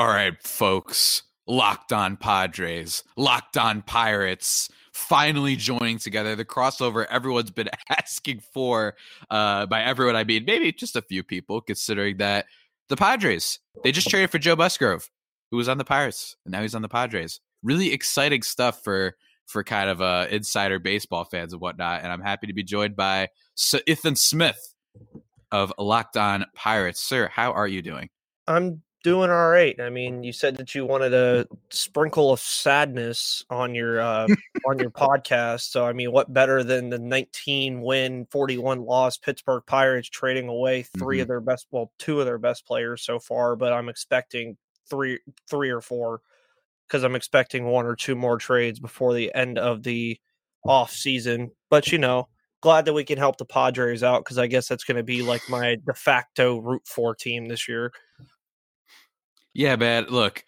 All right, folks. Locked on Padres, Locked on Pirates, finally joining together. The crossover everyone's been asking for. Uh, by everyone, I mean maybe just a few people, considering that the Padres, they just traded for Joe Musgrove, who was on the Pirates, and now he's on the Padres. Really exciting stuff for for kind of uh, insider baseball fans and whatnot. And I'm happy to be joined by Ethan Smith of Locked On Pirates. Sir, how are you doing? I'm doing all right. I mean, you said that you wanted a sprinkle of sadness on your uh, on your podcast. So, I mean, what better than the 19 win, 41 loss Pittsburgh Pirates trading away 3 mm-hmm. of their best, well, two of their best players so far, but I'm expecting three, three or for because I'm expecting one or two more trades before the end of the off season. But you know, glad that we can help the Padres out because I guess that's going to be like my de facto root four team this year. Yeah, man. Look,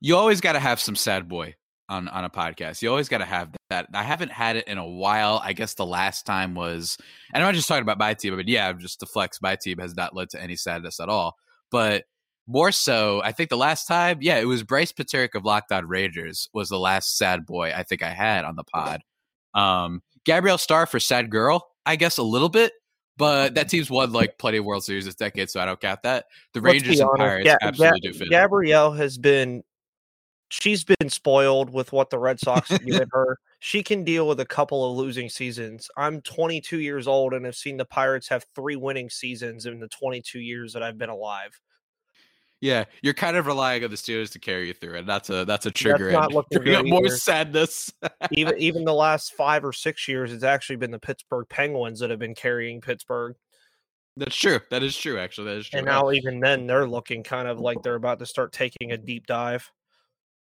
you always got to have some sad boy on on a podcast. You always got to have that. I haven't had it in a while. I guess the last time was, and I'm not just talking about my team, but yeah, just the flex. My team has not led to any sadness at all. But more so, I think the last time, yeah, it was Bryce Paterick of Locked On Rangers was the last sad boy I think I had on the pod. Um, Gabrielle Starr for sad girl, I guess a little bit, but that team's won like plenty of World Series this decade, so I don't count that. The Rangers and Pirates Ga- absolutely Ga- do fit. Gabrielle has been, she's been spoiled with what the Red Sox have given her. She can deal with a couple of losing seasons. I'm 22 years old and have seen the Pirates have three winning seasons in the 22 years that I've been alive. Yeah, you're kind of relying on the Steelers to carry you through, and that's a that's a trigger. That's not looking more sadness. even even the last five or six years, it's actually been the Pittsburgh Penguins that have been carrying Pittsburgh. That's true. That is true. Actually, that is true. And now even then, they're looking kind of like they're about to start taking a deep dive.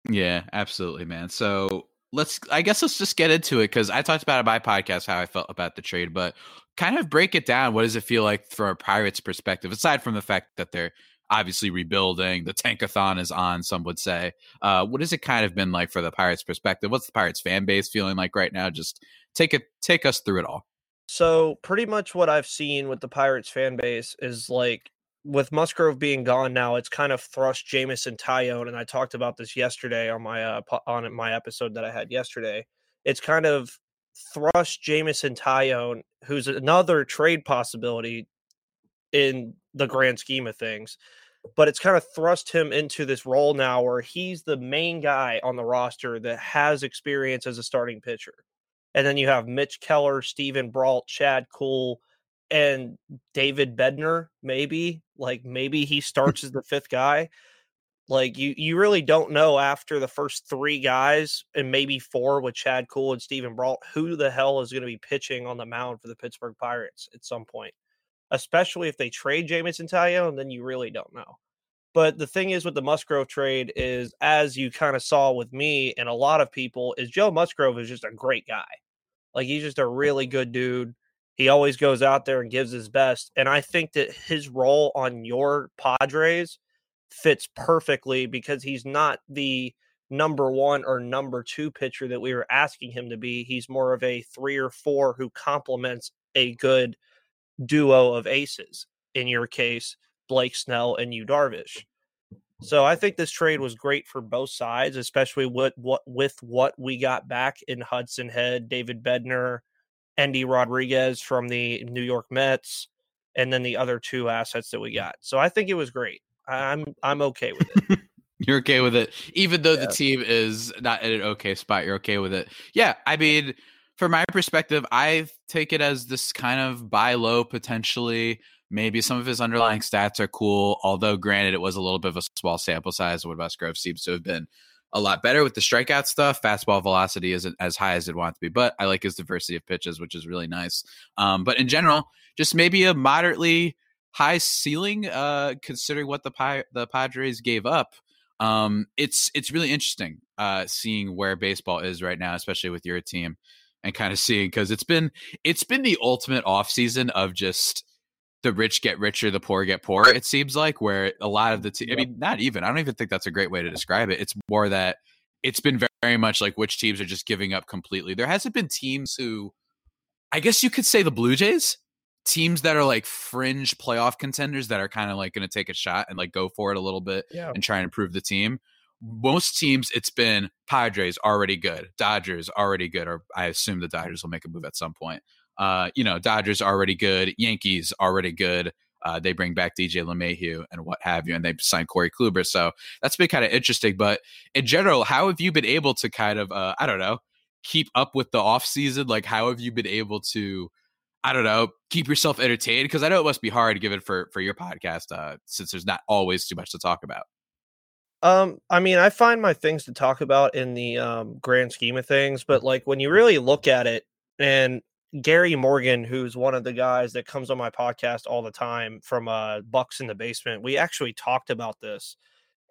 Yeah, absolutely, man. So let's. I guess let's just get into it because I talked about it my podcast how I felt about the trade, but kind of break it down. What does it feel like from a Pirates perspective, aside from the fact that they're obviously rebuilding. The tankathon is on, some would say. Uh, what has it kind of been like for the Pirates' perspective? What's the Pirates fan base feeling like right now? Just take it, take us through it all. So, pretty much what I've seen with the Pirates fan base is like with Musgrove being gone now, it's kind of thrust Jameson Taillon, and I talked about this yesterday on my uh, on my episode that I had yesterday. It's kind of thrust Jameson Taillon, who's another trade possibility in the grand scheme of things but it's kind of thrust him into this role now where he's the main guy on the roster that has experience as a starting pitcher. And then you have Mitch Keller, Steven Brault, Chad Kuhl, and David Bednar, maybe. Like maybe he starts as the fifth guy. Like you you really don't know after the first three guys and maybe four with Chad Kuhl and Steven Brault who the hell is going to be pitching on the mound for the Pittsburgh Pirates at some point especially if they trade Jameson Taillon, then you really don't know. But the thing is with the Musgrove trade is, as you kind of saw with me and a lot of people, is Joe Musgrove is just a great guy. Like he's just a really good dude. He always goes out there and gives his best. And I think that his role on your Padres fits perfectly because he's not the number one or number two pitcher that we were asking him to be. He's more of a three or four who complements a good duo of aces. In your case, Blake Snell and Yu Darvish. So I think this trade was great for both sides, especially with what with what we got back in Hudson Head, David Bednar, Endy Rodriguez from the New York Mets, and then the other two assets that we got. So I think it was great. I'm I'm okay with it. you're okay with it, even though yeah. the team is not in an okay spot. You're okay with it. Yeah, I mean, from my perspective, I take it as this kind of buy low potentially. Maybe some of his underlying stats are cool, although granted it was a little bit of a small sample size. What Musgrove seems to have been a lot better with the strikeout stuff. Fastball velocity isn't as high as it wants to be, but I like his diversity of pitches, which is really nice. Um, but in general, just maybe a moderately high ceiling, uh, considering what the Pi- the Padres gave up. Um, it's it's really interesting uh, seeing where baseball is right now, especially with your team and kind of seeing because it's been it's been the ultimate off season of just the rich get richer, the poor get poorer. It seems like where a lot of the te- I mean, not even. I don't even think that's a great way to describe it. It's more that it's been very much like which teams are just giving up completely. There hasn't been teams who, I guess you could say the Blue Jays. teams that are like fringe playoff contenders that are kind of like going to take a shot and like go for it a little bit Yeah. and try and improve the team. Most teams, it's been Padres already good, Dodgers already good, or I assume the Dodgers will make a move at some point. Uh, you know, Dodgers already good, Yankees already good. Uh, they bring back DJ LeMahieu and what have you, and they signed Corey Kluber. So that's been kind of interesting. But in general, how have you been able to kind of, uh, I don't know, keep up with the off season? Like, how have you been able to, I don't know, keep yourself entertained? Because I know it must be hard given for for your podcast, uh, since there's not always too much to talk about. Um, I mean, I find my things to talk about in the um, grand scheme of things, but like when you really look at it, and Gary Morgan, who's one of the guys that comes on my podcast all the time from uh, Bucks in the Basement, we actually talked about this.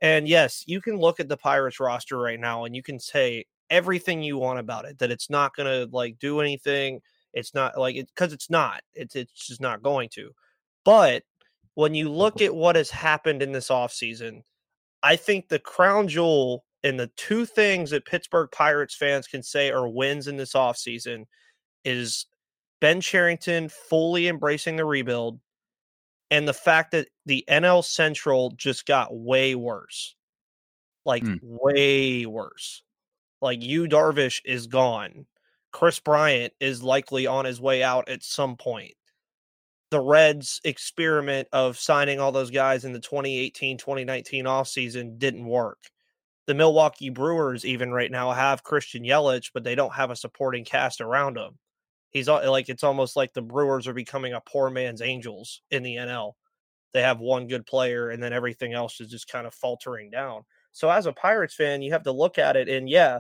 And yes, you can look at the Pirates roster right now and you can say everything you want about it that it's not going to like do anything. It's not like it because it's not. It's it's just not going to. But when you look at what has happened in this offseason, I think the crown jewel and the two things that Pittsburgh Pirates fans can say are wins in this offseason is Ben Cherington fully embracing the rebuild and the fact that the NL Central just got way worse. Like Mm. way worse. Like Yu Darvish is gone. Kris Bryant is likely on his way out at some point. The Reds experiment of signing all those guys in the 2018 2019 offseason didn't work. The Milwaukee Brewers, even right now, have Christian Yelich, but they don't have a supporting cast around him. He's like, it's almost like the Brewers are becoming a poor man's Angels in the NL. They have one good player, and then everything else is just kind of faltering down. So, as a Pirates fan, you have to look at it, and yeah,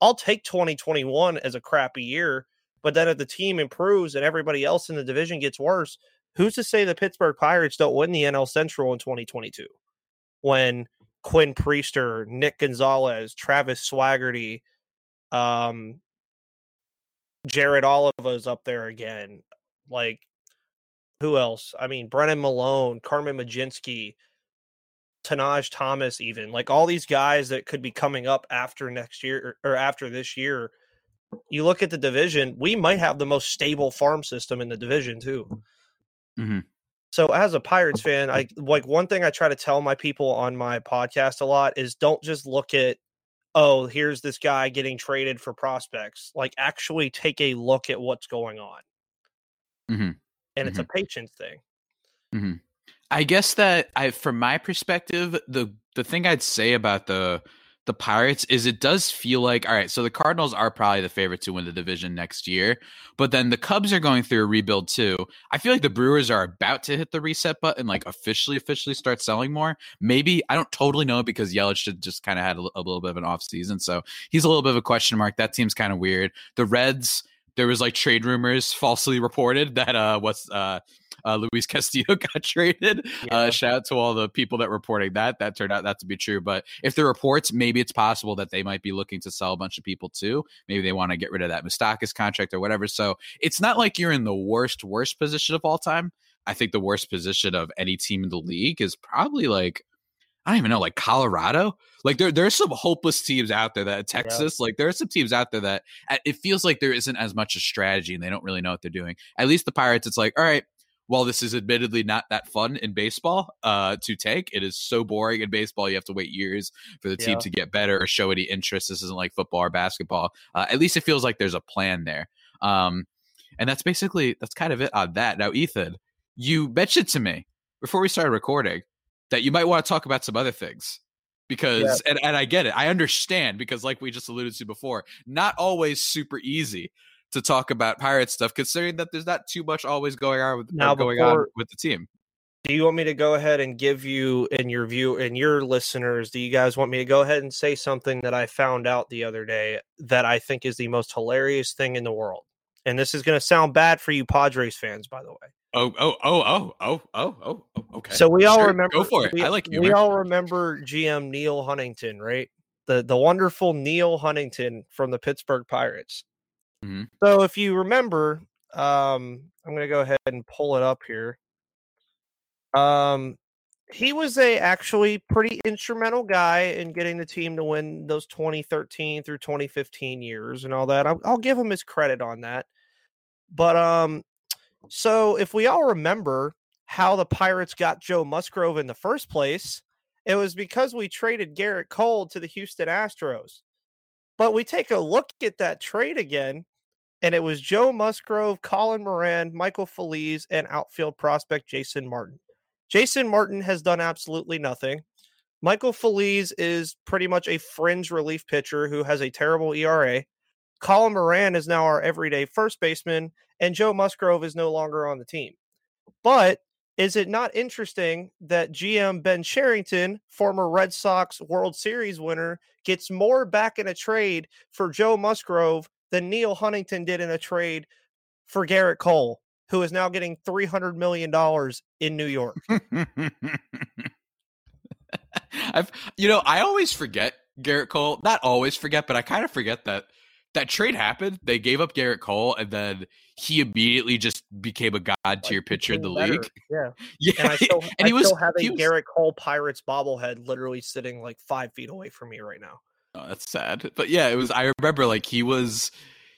I'll take 2021 as a crappy year. But then if the team improves and everybody else in the division gets worse, who's to say the Pittsburgh Pirates don't win the NL Central in 2022 when Quinn Priester, Nick Gonzalez, Travis Swaggerty, um, Jared Oliva's up there again. Like, who else? I mean, Brennan Malone, Carmen Mlodzinski, Tahnaj Thomas, even like all these guys that could be coming up after next year or, or after this year. You look at the division, we might have the most stable farm system in the division, too. Mhm. So as a Pirates fan, I like one thing I try to tell my people on my podcast a lot is don't just look at oh, here's this guy getting traded for prospects. Like actually take a look at what's going on. Mhm. And it's a patience thing. I guess that I, from my perspective, the the thing I'd say about the the Pirates is it does feel like all right. So the Cardinals are probably the favorite to win the division next year, but then the Cubs are going through a rebuild too. I feel like the Brewers are about to hit the reset button, like officially, officially start selling more. Maybe I don't totally know because Yelich just kind of had a, a little bit of an off season, so he's a little bit of a question mark. That seems kind of weird. The Reds. There was like trade rumors falsely reported that uh what's uh uh, Luis Castillo got traded. Yeah. Uh, shout out to all the people that reporting that. That turned out that to be true. But if the reports, maybe it's possible that they might be looking to sell a bunch of people too. Maybe they want to get rid of that Moustakas contract or whatever. So it's not like you're in the worst, worst position of all time. I think the worst position of any team in the league is probably like I don't even know, like Colorado. Like there, there's some hopeless teams out there that Texas. Like there are some teams out there that uh, it feels like there isn't as much a strategy and they don't really know what they're doing. At least the Pirates, it's like, all right, while this is admittedly not that fun in baseball uh, to take, it is so boring in baseball. You have to wait years for the team Yeah. to get better or show any interest. This isn't like football or basketball. Uh, at least it feels like there's a plan there. Um, and that's basically that's kind of it on that. Now, Ethan, you mentioned to me before we started recording that you might want to talk about some other things because and, and I get it. I understand because like we just alluded to before, not always super easy to talk about pirate stuff, considering that there's not too much always going on with uh, now going before, on with the team. Do you want me to go ahead and give you in your view and your listeners? Do you guys want me to go ahead and say something that I found out the other day that I think is the most hilarious thing in the world? And this is going to sound bad for you Padres fans, by the way. Oh, oh, oh, oh, oh, oh, oh, oh okay. So we all sure. remember. Go for it. We, I like you. We all remember GM Neal Huntington, right? The the wonderful Neal Huntington from the Pittsburgh Pirates. Mhm. So if you remember, um, I'm going to go ahead and pull it up here. Um, he was a actually pretty instrumental guy in getting the team to win those 2013 through 2015 years and all that. I'll, I'll give him his credit on that. But um, So, if we all remember how the Pirates got Joe Musgrove in the first place, it was because we traded Gerrit Cole to the Houston Astros. But we take a look at that trade again, and it was Joe Musgrove, Colin Moran, Michael Feliz, and outfield prospect Jason Martin. Jason Martin has done absolutely nothing. Michael Feliz is pretty much a fringe relief pitcher who has a terrible ERA. Colin Moran is now our everyday first baseman, and Joe Musgrove is no longer on the team. But is it not interesting that GM Ben Cherington, former Red Sox World Series winner, gets more back in a trade for Joe Musgrove than Neal Huntington did in a trade for Gerrit Cole, who is now getting $300 million in New York? I've, you know, I always forget Gerrit Cole. Not always forget, but I kind of forget that that trade happened. They gave up Gerrit Cole, and then he immediately just became a god tier like, pitcher in the better. league. Yeah, yeah. And I still, and I he was have a was, Gerrit Cole Pirates bobblehead literally sitting like five feet away from me right now. Oh, that's sad. But yeah, it was. I remember like he was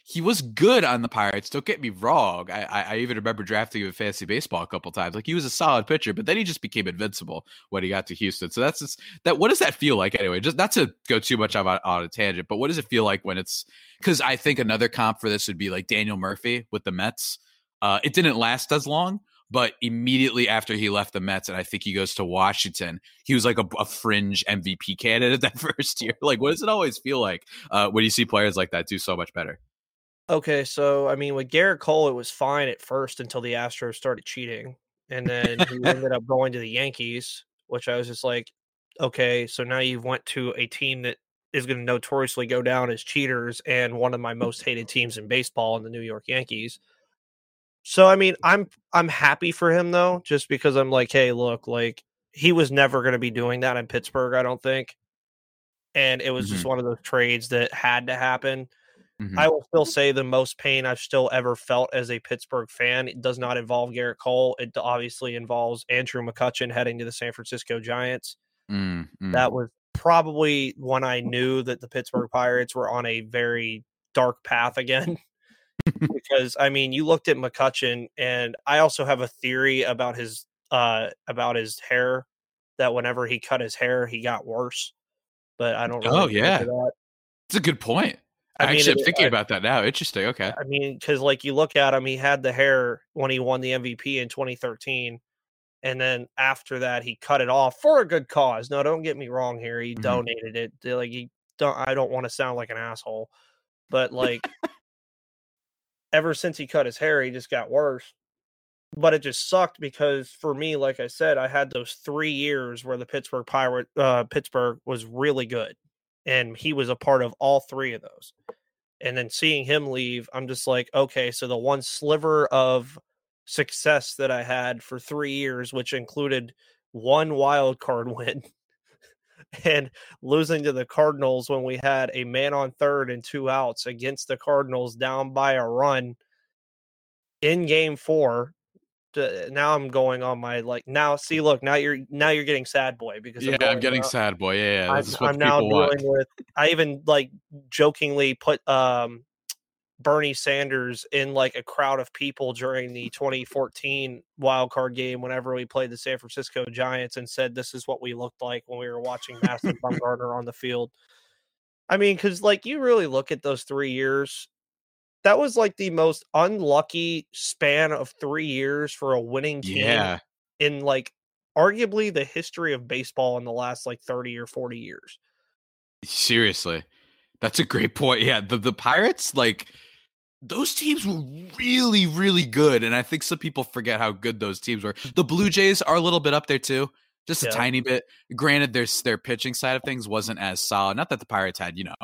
he was good on the Pirates. Don't get me wrong. I, I, even remember drafting him in fantasy baseball a couple times. Like he was a solid pitcher, but then he just became invincible when he got to Houston. So that's just that. What does that feel like anyway? Just not to go too much on, on a tangent, but what does it feel like when it's because I think another comp for this would be like Daniel Murphy with the Mets. Uh, it didn't last as long, but immediately after he left the Mets, and I think he goes to Washington, he was like a, a fringe MVP candidate that first year. Like, what does it always feel like uh, when you see players like that do so much better? Okay, so I mean, with Gerrit Cole, it was fine at first until the Astros started cheating, and then he ended up going to the Yankees, which I was just like, okay, so now you've went to a team that is going to notoriously go down as cheaters and one of my most hated teams in baseball in the New York Yankees. So I mean, I'm I'm happy for him though, just because I'm like, hey, look, like he was never going to be doing that in Pittsburgh, I don't think. And it was mm-hmm. just one of those trades that had to happen. Mm-hmm. I will still say the most pain I've still ever felt as a Pittsburgh fan it does not involve Gerrit Cole. It obviously involves Andrew McCutchen heading to the San Francisco Giants. Mm-hmm. That was probably when I knew that the Pittsburgh Pirates were on a very dark path again. Because I mean, you looked at McCutchen, and I also have a theory about his uh about his hair that whenever he cut his hair, he got worse. But I don't. Really oh yeah, it's a good point. I mean, Actually, I'm thinking I, about that now. Interesting. Okay. I mean, because like you look at him, he had the hair when he won the MVP in 2013, and then after that, he cut it off for a good cause. No, don't get me wrong here. He mm-hmm. donated it. Like he don't. I don't want to sound like an asshole, but like ever since he cut his hair, he just got worse. But it just sucked because for me, like I said, I had those three years where the Pittsburgh Pirate uh, Pittsburgh was really good and he was a part of all three of those. And then seeing him leave, I'm just like, okay, so the one sliver of success that I had for three years, which included one wild card win and losing to the Cardinals when we had a man on third and two outs against the Cardinals down by a run in game four now I'm going on my like now. See, look now you're now you're getting sad boy because yeah, I'm, I'm getting sad boy. Yeah, yeah I'm, I'm now dealing want. with. I even like jokingly put um Bernie Sanders in like a crowd of people during the 2014 wild card game whenever we played the San Francisco Giants and said this is what we looked like when we were watching Madison Bumgarner on the field. I mean, because like you really look at those three years that was like the most unlucky span of three years for a winning team yeah. in like arguably the history of baseball in the last like 30 or 40 years. Seriously. That's a great point. Yeah, the the Pirates like those teams were really really good and I think some people forget how good those teams were. The Blue Jays are a little bit up there too. Just a yeah. tiny bit. Granted their their pitching side of things wasn't as solid. Not that the Pirates had, you know,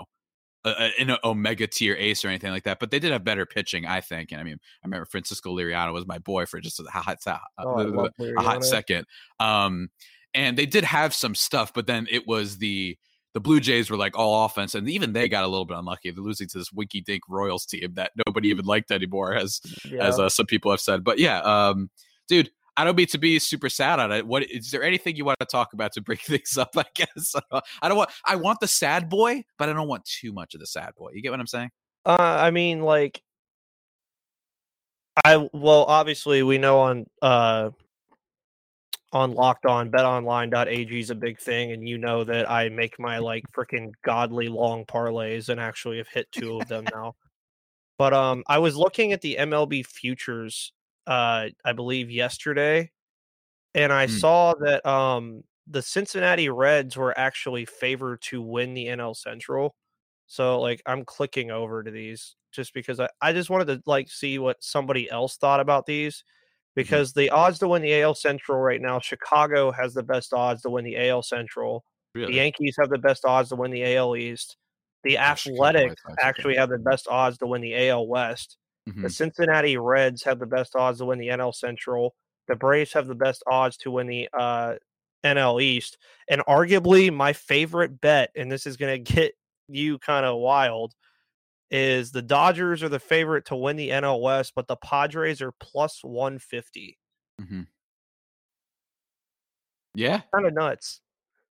an omega tier ace or anything like that, but they did have better pitching, I think. And I mean, I remember Francisco Liriano was my boy for just a hot, oh, a hot second. Um, and they did have some stuff, but then it was the the Blue Jays were like all offense, and even they got a little bit unlucky. They're losing to this winky dink Royals team that nobody even liked anymore, as yeah. as uh, some people have said. But yeah, um, dude, I don't mean to be super sad on it. What is there anything you want to talk about to bring things up? I guess I don't want. I want the sad boy, but I don't want too much of the sad boy. You get what I'm saying? Uh, I mean, like, I well, obviously we know on uh on locked on betonline.ag is a big thing and you know that I make my like freaking godly long parlays and actually have hit two of them now. But um I was looking at the MLB futures uh I believe yesterday and I Hmm. saw that um the Cincinnati Reds were actually favored to win the NL Central. So like I'm clicking over to these just because I, I just wanted to like see what somebody else thought about these because the odds to win the AL Central right now, Chicago has the best odds to win the AL Central. The Yankees have the best odds to win the AL East. The Oh, Athletics actually have the best odds to win the AL West. The Mhm. Cincinnati Reds have the best odds to win the NL Central. The Braves have the best odds to win the uh, NL East. And arguably my favorite bet, and this is going to get you kind of wild, is the Dodgers are the favorite to win the NL West, but the Padres are plus 150. Mhm. Yeah. Kind of nuts.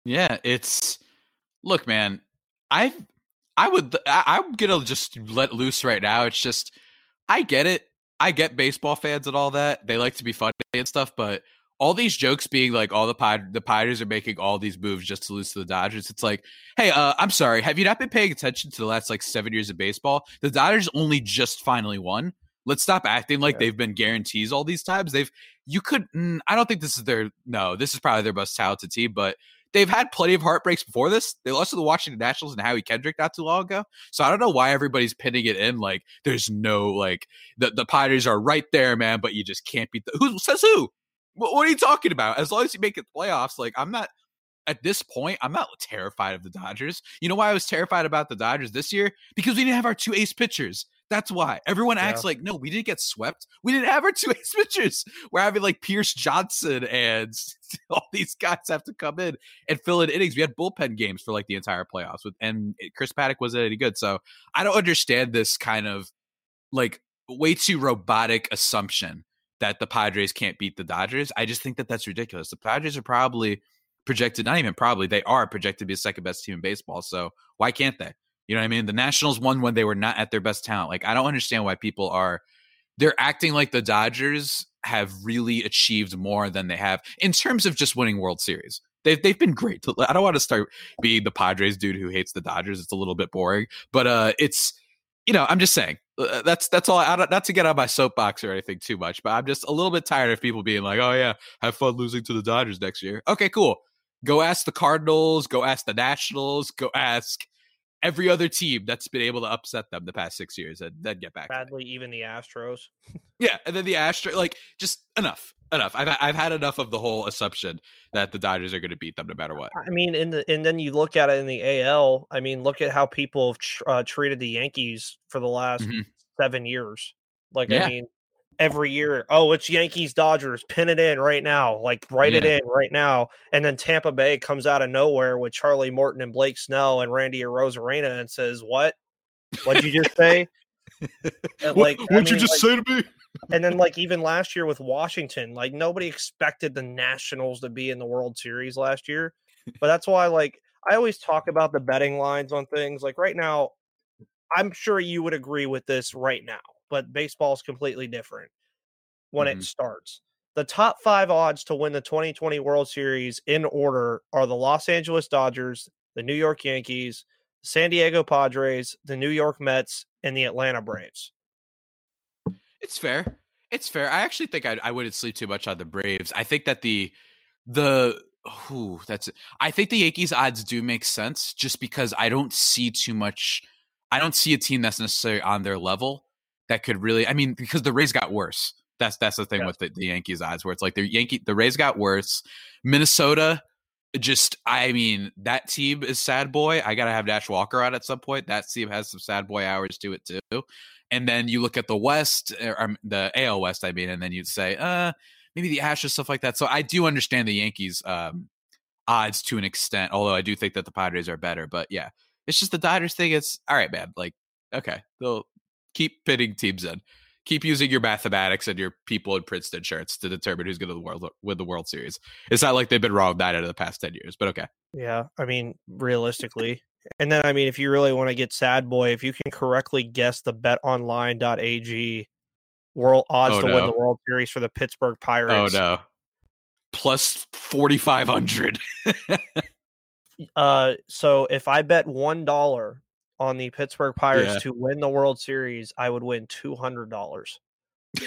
Yeah, it's look, man. I I would I, I'm gonna just let loose right now. It's just I get it. I get baseball fans and all that. They like to be funny and stuff, but all these jokes being like all the Pad- the Pirates are making all these moves just to lose to the Dodgers. It's like, hey, uh, I'm sorry, have you not been paying attention to the last like seven years of baseball? The Dodgers only just finally won. Let's stop acting like Yeah. they've been guarantees all these times. They've you could mm, I don't think this is their no, this is probably their most talented team, but they've had plenty of heartbreaks before this. They lost to the Washington Nationals and Howie Kendrick not too long ago. So I don't know why everybody's pinning it in like there's no like the the Pirates are right there, man, but you just can't beat the who says who? What, what are you talking about? As long as you make it playoffs, like I'm not at this point, I'm not terrified of the Dodgers. You know why I was terrified about the Dodgers this year? Because we didn't have our two ace pitchers. That's why everyone acts Yeah. like no, we didn't get swept. We didn't have our two ace pitchers. We're having like Pierce Johnson and all these guys have to come in and fill in innings. We had bullpen games for like the entire playoffs with, and Chris Paddack wasn't any good. So I don't understand this kind of like way too robotic assumption that the Padres can't beat the Dodgers. I just think that that's ridiculous. The Padres are probably projected, not even probably, they are projected to be the second best team in baseball. So why can't they? You know what I mean? The Nationals won when they were not at their best talent. Like I don't understand why people are they're acting like the Dodgers have really achieved more than they have in terms of just winning World Series. They've they've been great. I don't want to start being the Padres dude who hates the Dodgers. It's a little bit boring, but uh, it's you know I'm just saying Uh, that's that's all. I don't, not to get on my soapbox or anything too much, but I'm just a little bit tired of people being like, oh yeah, have fun losing to the Dodgers next year. Okay, cool. Go ask the Cardinals. Go ask the Nationals. Go ask every other team that's been able to upset them the past six years, and then get back. Badly, even the Astros. Yeah, and then the Astro, like just enough, enough. I've I've had enough of the whole assumption that the Dodgers are going to beat them no matter what. I mean, in the and then you look at it in the AL. I mean, look at how people have tr- uh, treated the Yankees for the last Mhm. seven years. Like, Yeah. I mean, every year, oh, it's Yankees Dodgers. Pin it in right now. Like, write it in right now. And then Tampa Bay comes out of nowhere with Charlie Morton and Blake Snell and Randy Arozarena and says, "What? What'd you just say?" And, like, I mean, like- say to me? and then like even last year with Washington, like nobody expected the Nationals to be in the World Series last year. But that's why like I always talk about the betting lines on things. Like right now, I'm sure you would agree with this right now, but baseball is completely different when Mhm. it starts. The top 5 odds to win the 2020 World Series in order are the Los Angeles Dodgers, the New York Yankees, San Diego Padres, the New York Mets, and the Atlanta Braves. It's fair. It's fair. I actually think I, I wouldn't sleep too much on the Braves. I think that the the who that's I think the Yankees odds do make sense just because I don't see too much. I don't see a team that's necessarily on their level that could really. I mean, because the Rays got worse. That's that's the thing Yes. with the, the Yankees odds, where it's like the Yankee the Rays got worse. Minnesota, just I mean that team is sad boy. I gotta have Dash Walker out at some point. That team has some sad boy hours to it too. And then you look at the West, or um, the AL West, I mean, and then you'd say, uh, maybe the Astros, stuff like that. So I do understand the Yankees um, odds to an extent, although I do think that the Padres are better. But yeah, it's just the Dodgers thing. It's all right, man. Like, okay, they'll keep pitting teams in. Keep using your mathematics and your people in Princeton shirts to determine who's going to the world win the World Series. It's not like they've been wrong nine out of the past ten years, but okay. Yeah, I mean, realistically. And then I mean, if you really want to get sad boy, if you can correctly guess the betonline.ag World odds Oh, to win the World Series for the Pittsburgh Oh Pirates. no. Plus 4500. Uh, so if I bet one dollar on the Pittsburgh Pirates Yeah. to win the World Series, I would win two hundred dollars.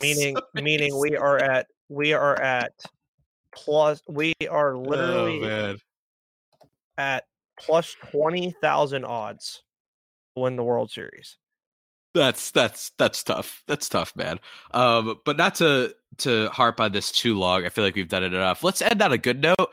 Meaning, so meaning we are at we are at plus we are Oh, literally man. at plus twenty thousand odds to win the World Series. That's that's that's tough. That's tough, man. Um, but not to to harp on this too long. I feel like we've done it enough. Let's end on a good note.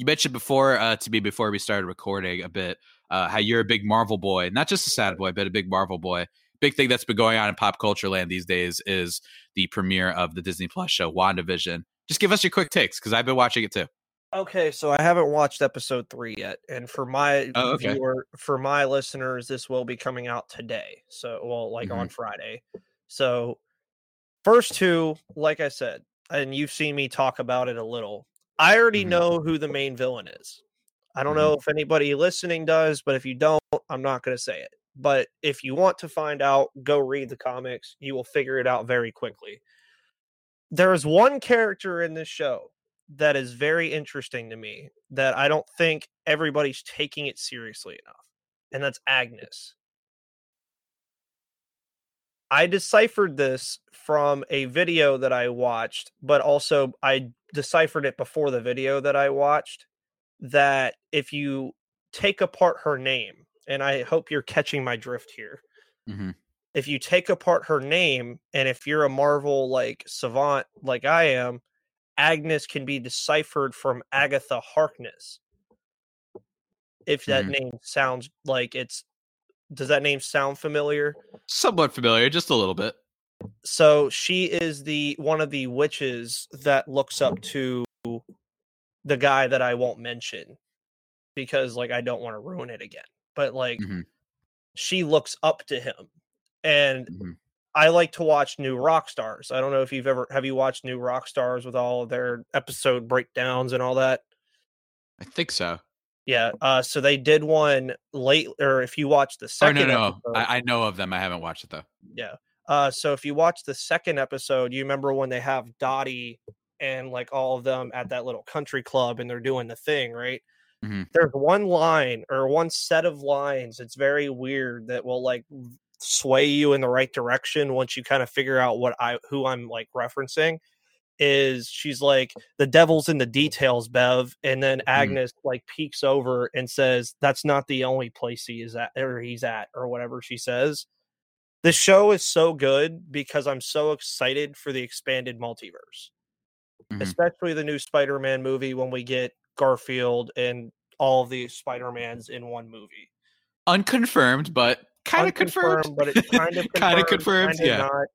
You mentioned before uh, to me before we started recording a bit uh, how you're a big Marvel boy, not just a sad boy, but a big Marvel boy. Big thing that's been going on in pop culture land these days is the premiere of the Disney Plus show WandaVision. Just give us your quick takes because I've been watching it too. Okay, so I haven't watched episode three yet, and for my Oh, okay. viewer, for my listeners, this will be coming out today. So, well, like on Friday. So, first two, like I said, and you've seen me talk about it a little. I already Mhm. know who the main villain is. I don't Mhm. know if anybody listening does, but if you don't, I'm not going to say it. But if you want to find out, go read the comics. You will figure it out very quickly. There is one character in this show that is very interesting to me that I don't think everybody's taking it seriously enough, and that's Agnes. I deciphered this from a video that I watched, but also I deciphered it before the video that I watched. That if you take apart her name, and I hope you're catching my drift here, Mm-hmm. if you take apart her name, and if you're a Marvel like savant like I am, Agnes can be deciphered from Agatha Harkness. If that Mhm. name sounds like it's, does that name sound familiar? Somewhat familiar, just a little bit. so she is the one of the witches that looks up to the guy that I won't mention because like I don't want to ruin it again. But like Mhm. she looks up to him. And Mhm. I like to watch New Rockstars. I don't know if you've ever have you watched New Rockstars with all of their episode breakdowns and all that? I think so. Yeah. Uh so they did one late or if you watch the Oh second no, no, episode, I, I know of them. I haven't watched it though. Yeah. Uh, so if you watch the second episode, you remember when they have Dottie and like all of them at that little country club and they're doing the thing, right? Mhm. There's one line or one set of lines. It's very weird that will like sway you in the right direction once you kind of figure out what I who I'm like referencing. Is she's like the devil's in the details, Bev, and then Agnes like peeks over and says, "That's not the only place he is at, or he's at, or whatever she says." the show is so good because I'm so excited for the expanded multiverse, Mhm. especially the new Spider-Man movie when we get Garfield and all of the Spider-Mans in one movie. Unconfirmed, but kind of confirmed. But it's kind of kind of confirmed. Yeah. not.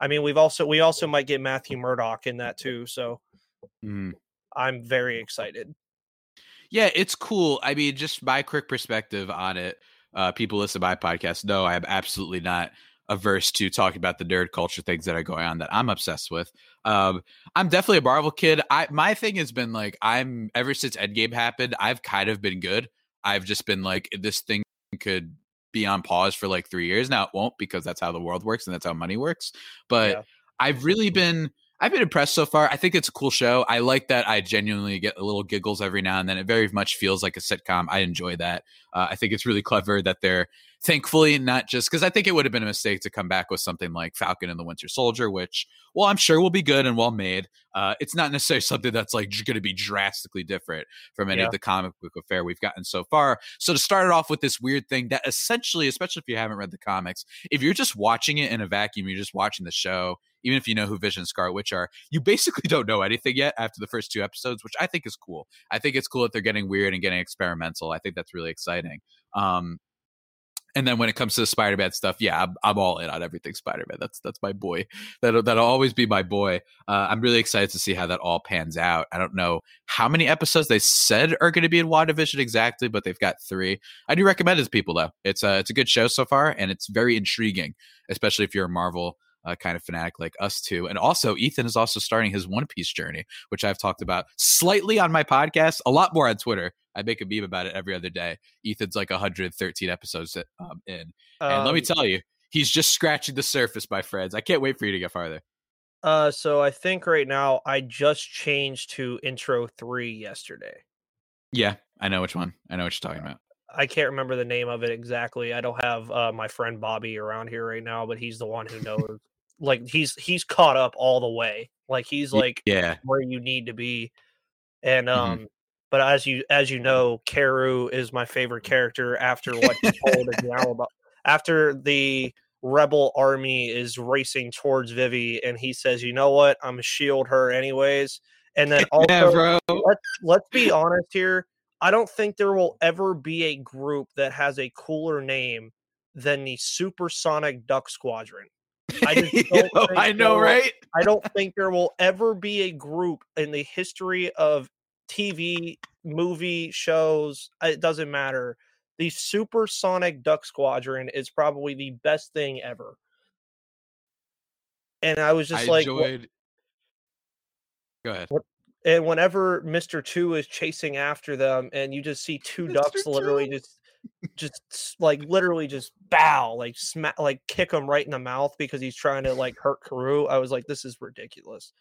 I mean, we've also we also might get Matthew Murdock in that too, so Mhm. I'm very excited. Yeah, it's cool. I mean, just my quick perspective on it. Uh, people listen to my podcast No, I am absolutely not averse to talking about the nerd culture things that are going on that I'm obsessed with. Um, I'm definitely a Marvel kid. I my thing has been like I'm ever since Endgame happened, I've kind of been good. I've just been like this thing could be on pause for like three years. Now it won't because that's how the world works and that's how money works. But Yeah. I've really been I've been impressed so far. I think it's a cool show. I like that I genuinely get a little giggles every now and then. It very much feels like a sitcom. I enjoy that. Uh, I think it's really clever that they're thankfully not just because I think it would have been a mistake to come back with something like Falcon and the Winter Soldier, which, well, I'm sure will be good and well made. Uh, it's not necessarily something that's like going to be drastically different from any Yeah. of the comic book affair we've gotten so far. So to start it off with this weird thing that essentially, especially if you haven't read the comics, if you're just watching it in a vacuum, you're just watching the show, even if you know who Vision and Scarlet Witch are, you basically don't know anything yet after the first two episodes, which I think is cool. I think it's cool that they're getting weird and getting experimental. I think that's really exciting. Um, and then when it comes to the Spider-Man stuff, yeah, I'm, I'm all in on everything Spider-Man. That's that's my boy. That'll that'll always be my boy. Uh, I'm really excited to see how that all pans out. I don't know how many episodes they said are going to be in WandaVision exactly, but they've got three. I do recommend it to people though. It's a it's a good show so far, and it's very intriguing, especially if you're a Marvel uh, kind of fanatic like us too. And also, Ethan is also starting his One Piece journey, which I've talked about slightly on my podcast, a lot more on Twitter. I make a meme about it every other day. Ethan's like 113 episodes um, in, and let me Um, tell you, he's just scratching the surface, my friends. I can't wait for you to get farther. Uh, so I think right now I just changed to intro three yesterday. Yeah, I know which one. I know what you're talking about. I can't remember the name of it exactly. I don't have uh, my friend Bobby around here right now, but he's the one who knows. Like he's he's caught up all the way. Like he's like yeah where you need to be. And um, mm-hmm. but as you as you know, Carue is my favorite character after what he told us now about after the rebel army is racing towards Vivi and he says, "You know what? I'm gonna shield her anyways." And then also, yeah, let's let's be honest here. I don't think there will ever be a group that has a cooler name than the Supersonic Duck Squadron. I just don't Yo, I know, right? I don't think there will ever be a group in the history of TV, movie, shows. Uh, it doesn't matter. The Supersonic Duck Squadron is probably the best thing ever. And I was just I like, enjoyed... Go ahead. What, and whenever Mister Two is chasing after them, and you just see two Mr. ducks Two. literally just, just like literally just bow, like smack, like kick him right in the mouth because he's trying to like hurt Carue. I was like, this is ridiculous.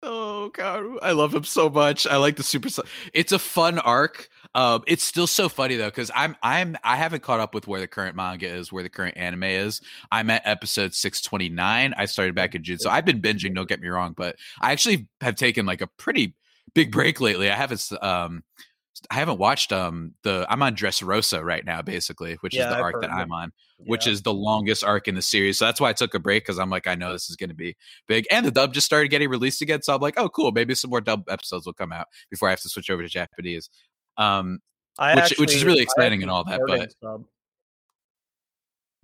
Oh Carue, I love him so much. I like the super. It's a fun arc. Um, it's still so funny though because I'm I'm I haven't caught up with where the current manga is, where the current anime is. I'm at episode six twenty nine. I started back in June, so I've been binging. Don't get me wrong, but I actually have taken like a pretty big break lately. I haven't um I haven't watched um the I'm on Dressrosa right now, basically, which yeah, is the I've arc that I'm on, yeah. which is the longest arc in the series. So that's why I took a break because I'm like, I know this is going to be big, and the dub just started getting released again. So I'm like, oh, cool, maybe some more dub episodes will come out before I have to switch over to Japanese. Um, I which actually, which is really exciting and all that, but. Sub.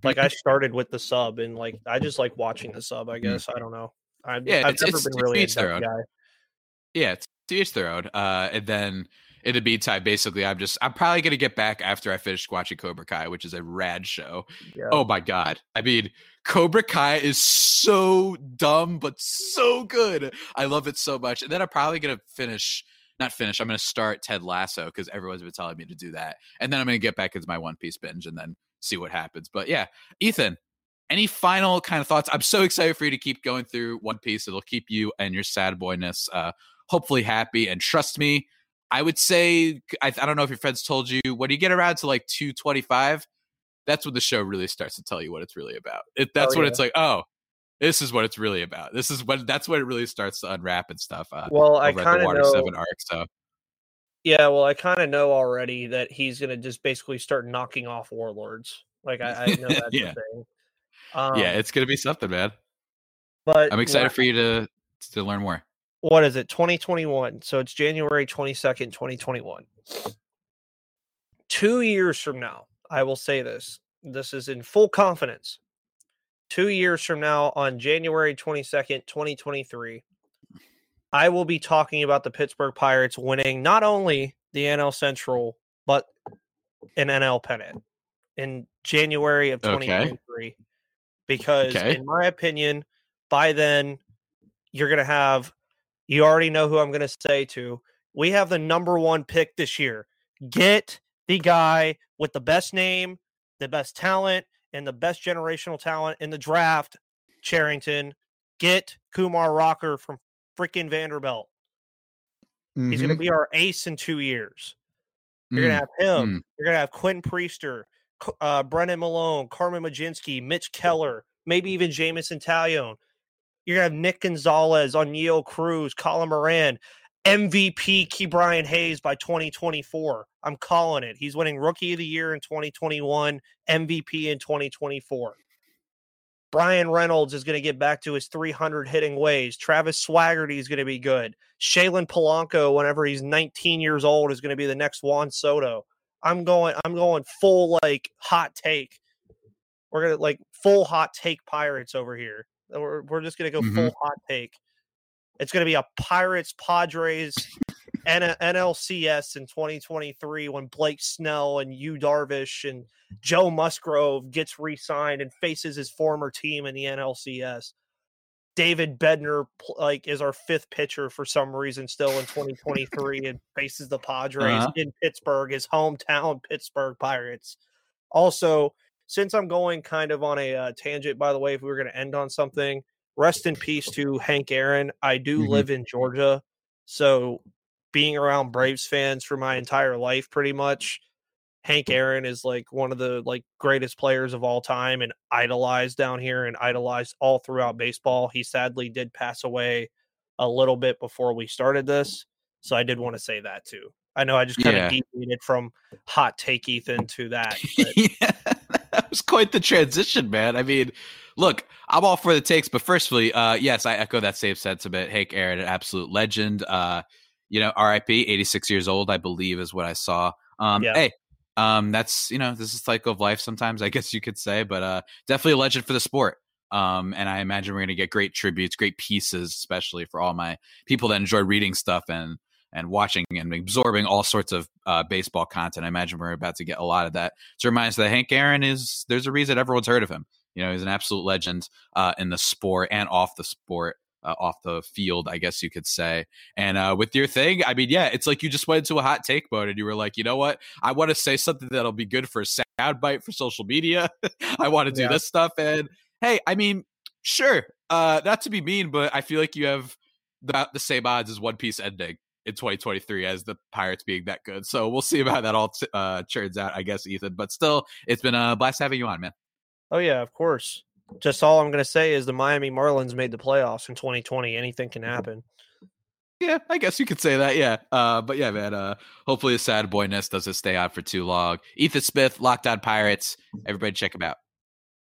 Like I started with the sub and like I just like watching the sub. I mm. guess mm. I don't know. I, yeah, I've never been really a guy. Yeah, it's to each their own. Uh, and then in the meantime, basically, I'm just I'm probably gonna get back after I finish watching Cobra Kai, which is a rad show. Yeah. Oh my god! I mean, Cobra Kai is so dumb but so good. I love it so much. And then I'm probably gonna finish. Not finish. I'm going to start Ted Lasso because everyone's been telling me to do that, and then I'm going to get back into my One Piece binge and then see what happens. But yeah, Ethan, any final kind of thoughts? I'm so excited for you to keep going through One Piece. It'll keep you and your sad boyness uh, hopefully happy. And trust me, I would say I, I don't know if your friends told you when you get around to like 225, that's when the show really starts to tell you what it's really about. It, that's oh, when yeah. it's like, oh, this is what it's really about. This is when that's when it really starts to unwrap and stuff. Uh, well, I kind of know. Seven arc, so. Yeah, well, I kind of know already that he's going to just basically start knocking off warlords. Like I, I know that's yeah. thing. Um, yeah, it's going to be something, man. But I'm excited for you to to learn more what is it 2021 so it's january 22nd 2021 two years from now i will say this this is in full confidence two years from now on january 22nd 2023 i will be talking about the pittsburgh pirates winning not only the nl central but an nl pennant in january of 2023 okay. because okay. in my opinion by then you're going to have you already know who I'm going to say to. We have the number one pick this year. Get the guy with the best name, the best talent, and the best generational talent in the draft, Cherington. Get Kumar Rocker from freaking Vanderbilt. Mm-hmm. He's going to be our ace in two years. You're mm-hmm. going to have him. Mm-hmm. You're going to have Quinn Priester, uh, Brennan Malone, Carmen Mlodzinski, Mitch Keller, maybe even Jameson Taillon. You're gonna have Nick Gonzalez Oneil Cruz, Colin Moran, MVP Ke'Bryan Hayes by 2024. I'm calling it. He's winning Rookie of the Year in 2021, MVP in 2024. Bryan Reynolds is going to get back to his 300 hitting ways. Travis Swaggerty is going to be good. Shalin Polanco, whenever he's 19 years old, is going to be the next Juan Soto. I'm going. I'm going full like hot take. We're gonna like full hot take Pirates over here. We're, we're just going to go mm-hmm. full hot take. It's going to be a Pirates Padres N- NLCS in 2023 when Blake Snell and Yu Darvish and Joe Musgrove gets re-signed and faces his former team in the NLCS. David Bednar like is our fifth pitcher for some reason still in 2023 and faces the Padres uh-huh. in Pittsburgh, his hometown Pittsburgh Pirates. Also, since I'm going kind of on a uh, tangent, by the way, if we were going to end on something, rest in peace to Hank Aaron. I do mm-hmm. live in Georgia, so being around Braves fans for my entire life, pretty much, Hank Aaron is like one of the like greatest players of all time and idolized down here and idolized all throughout baseball. He sadly did pass away a little bit before we started this, so I did want to say that too. I know I just kind yeah. of deviated from hot take Ethan to that. yeah, that was quite the transition, man. I mean, look, I'm all for the takes, but firstly, uh, yes, I echo that same sentiment. Hank Aaron, an absolute legend. Uh, you know, RIP, 86 years old, I believe, is what I saw. Um, yeah. Hey, um, that's you know, this is cycle of life. Sometimes, I guess you could say, but uh, definitely a legend for the sport. Um, and I imagine we're going to get great tributes, great pieces, especially for all my people that enjoy reading stuff and and watching and absorbing all sorts of uh, baseball content. I imagine we're about to get a lot of that. To remind us that Hank Aaron is there's a reason everyone's heard of him. You know, he's an absolute legend uh, in the sport and off the sport uh, off the field, I guess you could say. And uh, with your thing, I mean, yeah, it's like you just went into a hot take mode and you were like, you know what? I want to say something that'll be good for a soundbite for social media. I want to do yeah. this stuff. And hey, I mean, sure, uh, not to be mean, but I feel like you have about the same odds as One Piece ending in 2023 as the Pirates being that good. So we'll see how that all t- uh, turns out, I guess, Ethan. But still, it's been a blast having you on, man. Oh, yeah, of course just all I'm going to say is the Miami Marlins made the playoffs in 2020. Anything can happen. Yeah, I guess you could say that. Yeah. Uh, but yeah, man. Uh, hopefully the sad boyness doesn't stay out for too long. Ethan Smith, Locked On Pirates. Everybody check him out.